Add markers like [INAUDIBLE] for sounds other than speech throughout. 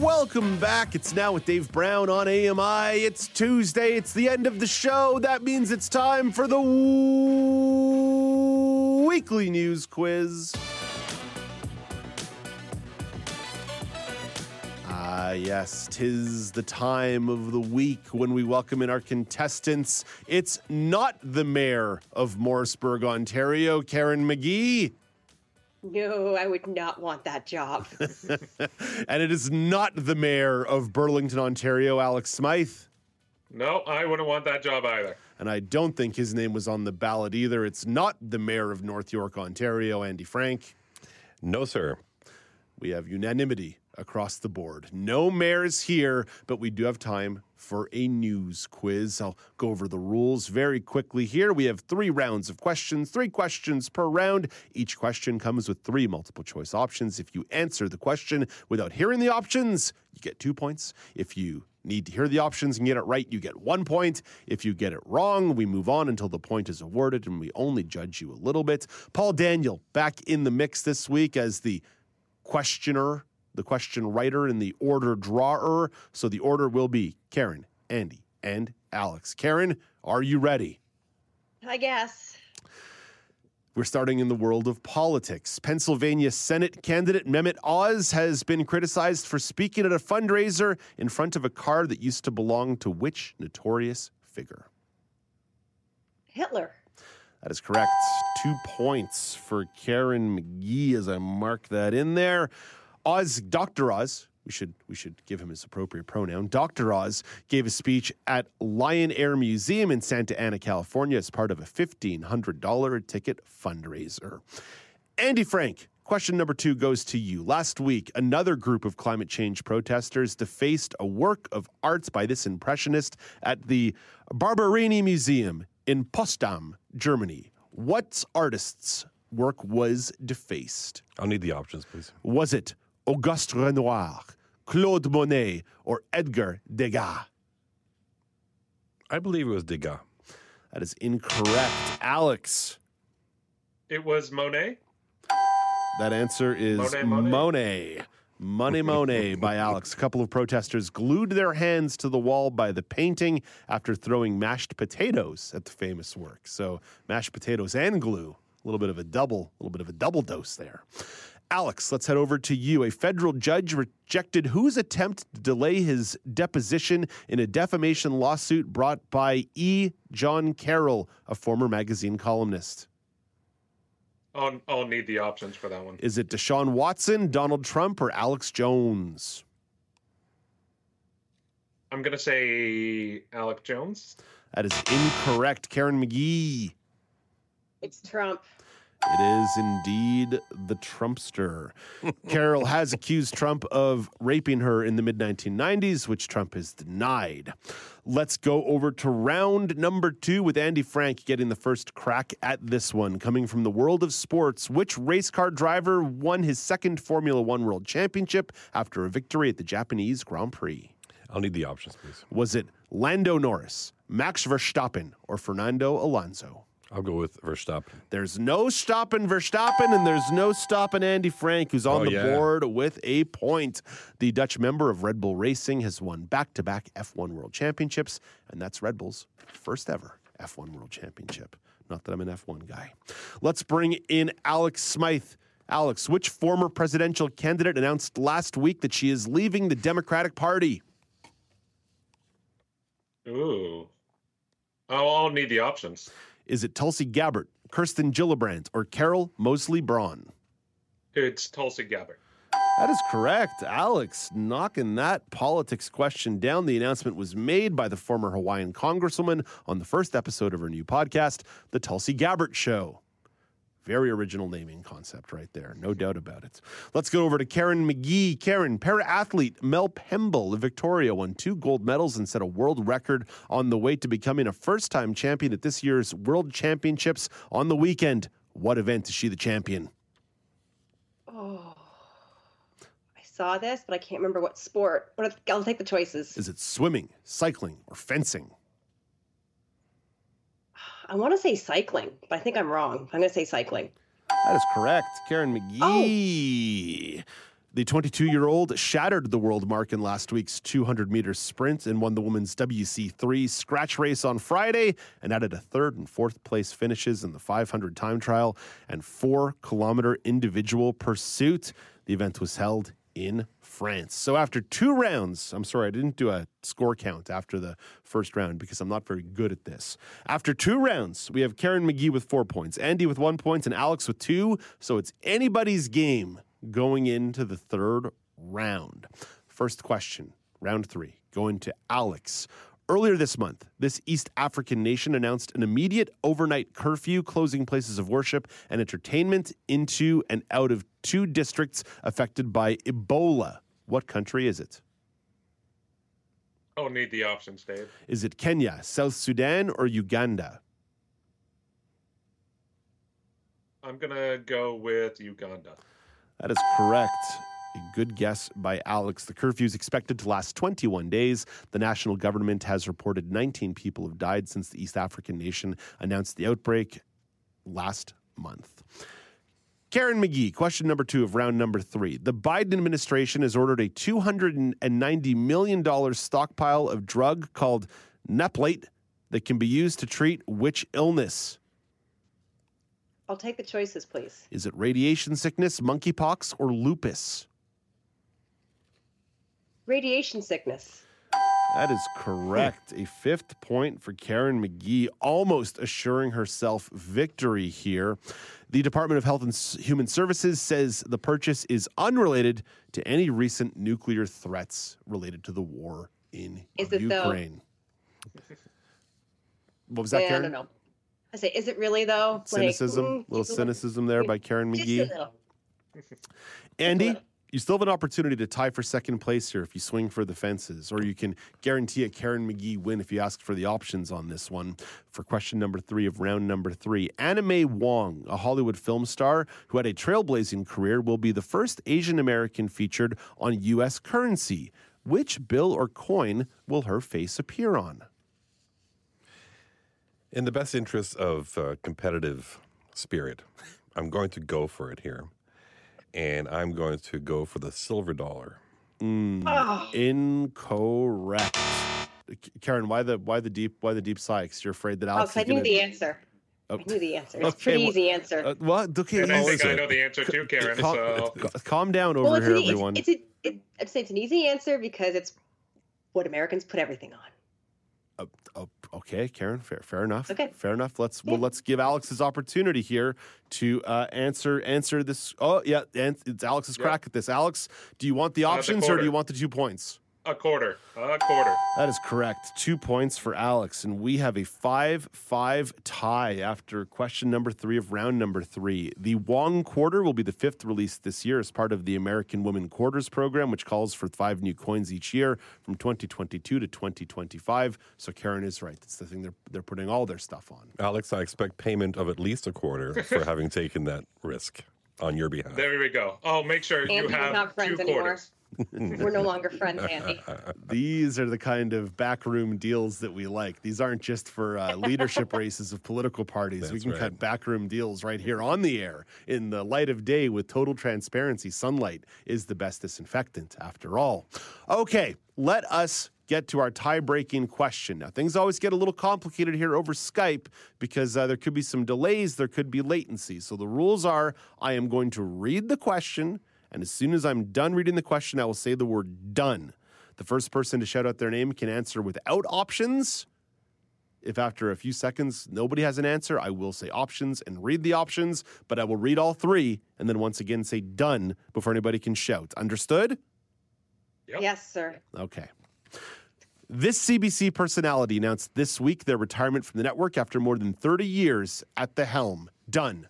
Welcome back. It's now with Dave Brown on AMI. It's Tuesday. It's the end of the show. That means it's time for the weekly news quiz. Ah, yes, tis the time of the week when we welcome in our contestants. It's not the mayor of Morrisburg, Ontario, Karen McGee. No, I would not want that job. [LAUGHS] and it is not the mayor of Burlington, Ontario, Alex Smythe. No, I wouldn't want that job either. And I don't think his name was on the ballot either. It's not the mayor of North York, Ontario, Andy Frank. No, sir. We have unanimity across the board. No mayors here, but we do have time for a news quiz. I'll go over the rules very quickly here. We have three rounds of questions, three questions per round. Each question comes with three multiple choice options. If you answer the question without hearing the options, you get two points. If you need to hear the options and get it right, you get one point. If you get it wrong, we move on until the point is awarded and we only judge you a little bit. Paul Daniel back in the mix this week as the questioner the question writer and the order drawer. So the order will be Karen, Andy, and Alex. Karen, are you ready? I guess. We're starting in the world of politics. Pennsylvania Senate candidate Mehmet Oz has been criticized for speaking at a fundraiser in front of a car that used to belong to which notorious figure? Hitler. That is correct. Two points for Karen McGee as I mark that in there. Oz, Dr. Oz, we should we should give him his appropriate pronoun. Dr. Oz gave a speech at Lyon Air Museum in Santa Ana, California, as part of a fifteen hundred dollar ticket fundraiser. Andy Frank, question number two goes to you. Last week, another group of climate change protesters defaced a work of art by this impressionist at the Barberini Museum in Potsdam, Germany. What artist's work was defaced? I'll need the options, please. Was it Auguste Renoir, Claude Monet, or Edgar Degas? I believe it was Degas. That is incorrect. Alex. It was Monet. That answer is Monet. Monet. Monet. Money Monet [LAUGHS] by Alex. A couple of protesters glued their hands to the wall by the painting after throwing mashed potatoes at the famous work. So mashed potatoes and glue. A little bit of a double, a little bit of a double dose there. Alex, let's head over to you. A federal judge rejected whose attempt to delay his deposition in a defamation lawsuit brought by E. Jean Carroll, a former magazine columnist. I'll, I'll need the options for that one. Is it Deshaun Watson, Donald Trump, or Alex Jones? I'm going to say Alec Jones. That is incorrect. Karen McGee. It's Trump. It is indeed the Trumpster. [LAUGHS] Carroll has accused Trump of raping her in the mid 1990s, which Trump has denied. Let's go over to round number two with Andy Frank getting the first crack at this one. Coming from the world of sports, which race car driver won his second Formula One World Championship after a victory at the Japanese Grand Prix? I'll need the options, please. Was it Lando Norris, Max Verstappen, or Fernando Alonso? I'll go with Verstappen. There's no stopping Verstappen, and there's no stopping Andy Frank, who's on Oh, the yeah. board with a point. The Dutch member of Red Bull Racing has won back to back F1 World Championships, and that's Red Bull's first ever F1 World Championship. Not that I'm an F1 guy. Let's bring in Alex Smythe. Alex, which former presidential candidate announced last week that she is leaving the Democratic Party? Ooh. Oh, I'll need the options. Is it Tulsi Gabbard, Kirsten Gillibrand, or Carol Moseley Braun? It's Tulsi Gabbard. That is correct. Alex knocking that politics question down. The announcement was made by the former Hawaiian congresswoman on the first episode of her new podcast, The Tulsi Gabbard Show. Very original naming concept right there, no doubt about it. Let's go over to Karen McGee. Karen, para athlete Mel Pemble of Victoria won two gold medals and set a world record on the way to becoming a first time champion at this year's World Championships on the weekend. What event is she the champion? Oh, I saw this, but I can't remember what sport. But I'll take the choices. Is it swimming, cycling, or fencing? I want to say cycling, but I think I'm wrong. I'm going to say cycling. That is correct. Karen McGee. Oh. The 22 year old shattered the world mark in last week's 200 meter sprint and won the women's WC3 scratch race on Friday and added a third and fourth place finishes in the 500 time trial and four kilometer individual pursuit. The event was held in France. So after two rounds, I'm sorry, I didn't do a score count after the first round because I'm not very good at this. After two rounds, we have Karen McGee with four points, Andy with one point, and Alex with two. So it's anybody's game going into the third round. First question, round three, going to Alex. Earlier this month, this East African nation announced an immediate overnight curfew, closing places of worship and entertainment into and out of two districts affected by Ebola. What country is it? I'll need the options, Dave. Is it Kenya, South Sudan, or Uganda? I'm gonna go with Uganda. That is correct. A good guess by Alex. The curfew is expected to last 21 days. The national government has reported 19 people have died since the East African nation announced the outbreak last month. Karen McGee, question number two of round number three. The Biden administration has ordered a $290 million stockpile of drug called Nplate that can be used to treat which illness? I'll take the choices, please. Is it radiation sickness, monkeypox, or lupus? Radiation sickness. That is correct. A fifth point for Karen McGee, almost assuring herself victory here. The Department of Health and Human Services says the purchase is unrelated to any recent nuclear threats related to the war in Is it though? Ukraine. What was that, Yeah, I Karen? don't know. I say, is it really though? Like, Cynicism, mm, little cynicism there by Karen McGee. Andy. You still have an opportunity to tie for second place here if you swing for the fences, or you can guarantee a Karen McGee win if you ask for the options on this one. For question number three of round number three, Anna May Wong, a Hollywood film star who had a trailblazing career, will be the first Asian American featured on U.S. currency. Which bill or coin will her face appear on? In the best interest of uh, competitive spirit, I'm going to go for it here. And I'm going to go for the silver dollar. Oh, Incorrect. Karen, why the why the deep why the deep sigh? 'Cause you're afraid that oh, Alex 'cause I knew gonna- the answer. Oh. I knew the answer. It's a Okay, pretty well- easy answer. Uh, what? Okay, And I think I know the answer too, Karen. Cal- So calm down over well, it's here, an, everyone. It's, it's a, it, I'd say it's an easy answer because it's what Americans put everything on. Uh, oh, okay, Karen, fair, fair enough. Okay. fair enough. Let's well, let's give Alex his opportunity here to uh, answer answer this. Oh, yeah, and it's Alex's Yeah. crack at this. Alex, do you want the Uh, the options or do you want the two points? A quarter. A quarter. That is correct. Two points for Alex. And we have a 5 5 tie after question number three of round number three. The Wong Quarter will be the fifth released this year as part of the American Women Quarters program, which calls for five new coins each year from 2022 to 2025. So Karen is right. That's the thing they're, they're putting all their stuff on. Alex, I expect payment of at least a quarter [LAUGHS] for having taken that risk on your behalf. There we go. Oh, make sure Andy, you have not friends two anymore. Quarters. [LAUGHS] We're no longer friends, Andy. These are the kind of backroom deals that we like. These aren't just for uh, leadership races of political parties. we can right. cut backroom deals right here on the air in the light of day with total transparency. Sunlight is the best disinfectant, after all. Okay, let us get to our tie breaking question. Now, things always get a little complicated here over Skype because uh, there could be some delays, there could be latency. So the rules are I am going to read the question. And as soon as I'm done reading the question, I will say the word done. The first person to shout out their name can answer without options. If after a few seconds nobody has an answer, I will say options and read the options, but I will read all three and then once again say done before anybody can shout. Understood? Yep. Yes, sir. Okay. This CBC personality announced this week their retirement from the network after more than 30 years at the helm. Done.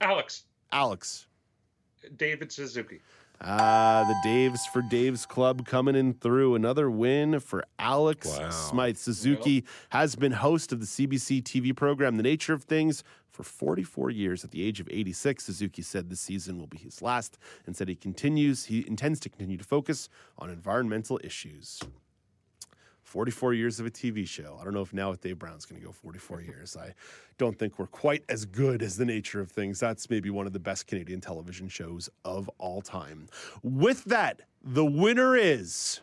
Alex, Alex. David Suzuki. Ah, the Daves for Dave's Club coming in through. Another win for Alex Wow. Smythe. Suzuki has been host of the CBC TV program The Nature of Things for 44 years. At the age of 86, Suzuki said this season will be his last and said he continues, he intends to continue to focus on environmental issues. 44 years of a TV show. I don't know if now with Dave Brown's going to go 44 [LAUGHS] years. I don't think we're quite as good as the nature of things. That's maybe one of the best Canadian television shows of all time. With that, the winner is.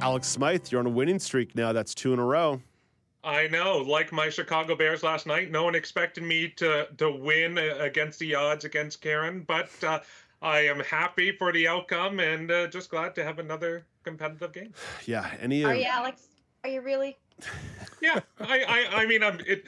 Alex Smythe, you're on a winning streak now. That's two in a row. I know, like my Chicago Bears last night, no one expected me to to win against the odds against Karen, but uh, I am happy for the outcome and uh, just glad to have another competitive game. [SIGHS] Yeah. Any Are you, Alex? Are you really? [LAUGHS] Yeah, I I, I mean, I'm it.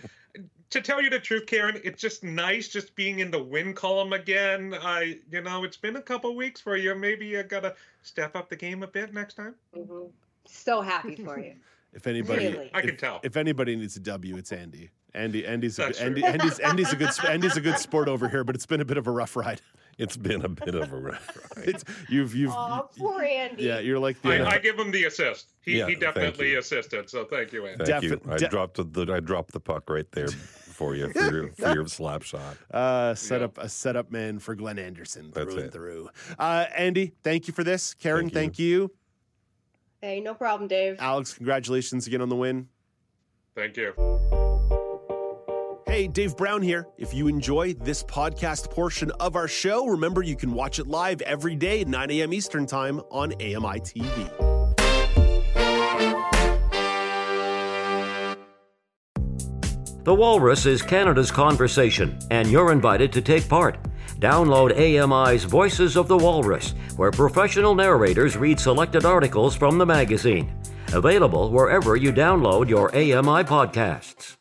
To tell you the truth, Karen, it's just nice just being in the win column again. I, you know, it's been a couple weeks for you. Maybe you gotta step up the game a bit next time. hmm So happy for you. [LAUGHS] if anybody Really? I can tell. if anybody needs a W, it's Andy. Andy Andy's a, Andy. Andy's Andy's a good Andy's a good sport over here, but it's been a bit of a rough ride. It's been a bit of a [LAUGHS] ride. It's you've you've Oh, poor Andy. yeah, you're like the I, I give him the assist. He, Yeah, he thank definitely you. assisted. So thank you, Andy. Thank you. I de- dropped the I dropped the puck right there for you for your, for your slap shot. [LAUGHS] Uh, set Yeah. up a setup man for Glenn Anderson through That's and it. through. Uh, Andy, thank you for this. Karen, Thank you. thank you. Hey, no problem, Dave. Alex, congratulations again on the win. Thank you. Hey, Dave Brown here. If you enjoy this podcast portion of our show, remember you can watch it live every day at 9 a.m. Eastern Time on AMI TV. The Walrus is Canada's conversation, and you're invited to take part. Download AMI's Voices of the Walrus, where professional narrators read selected articles from the magazine. Available wherever you download your AMI podcasts.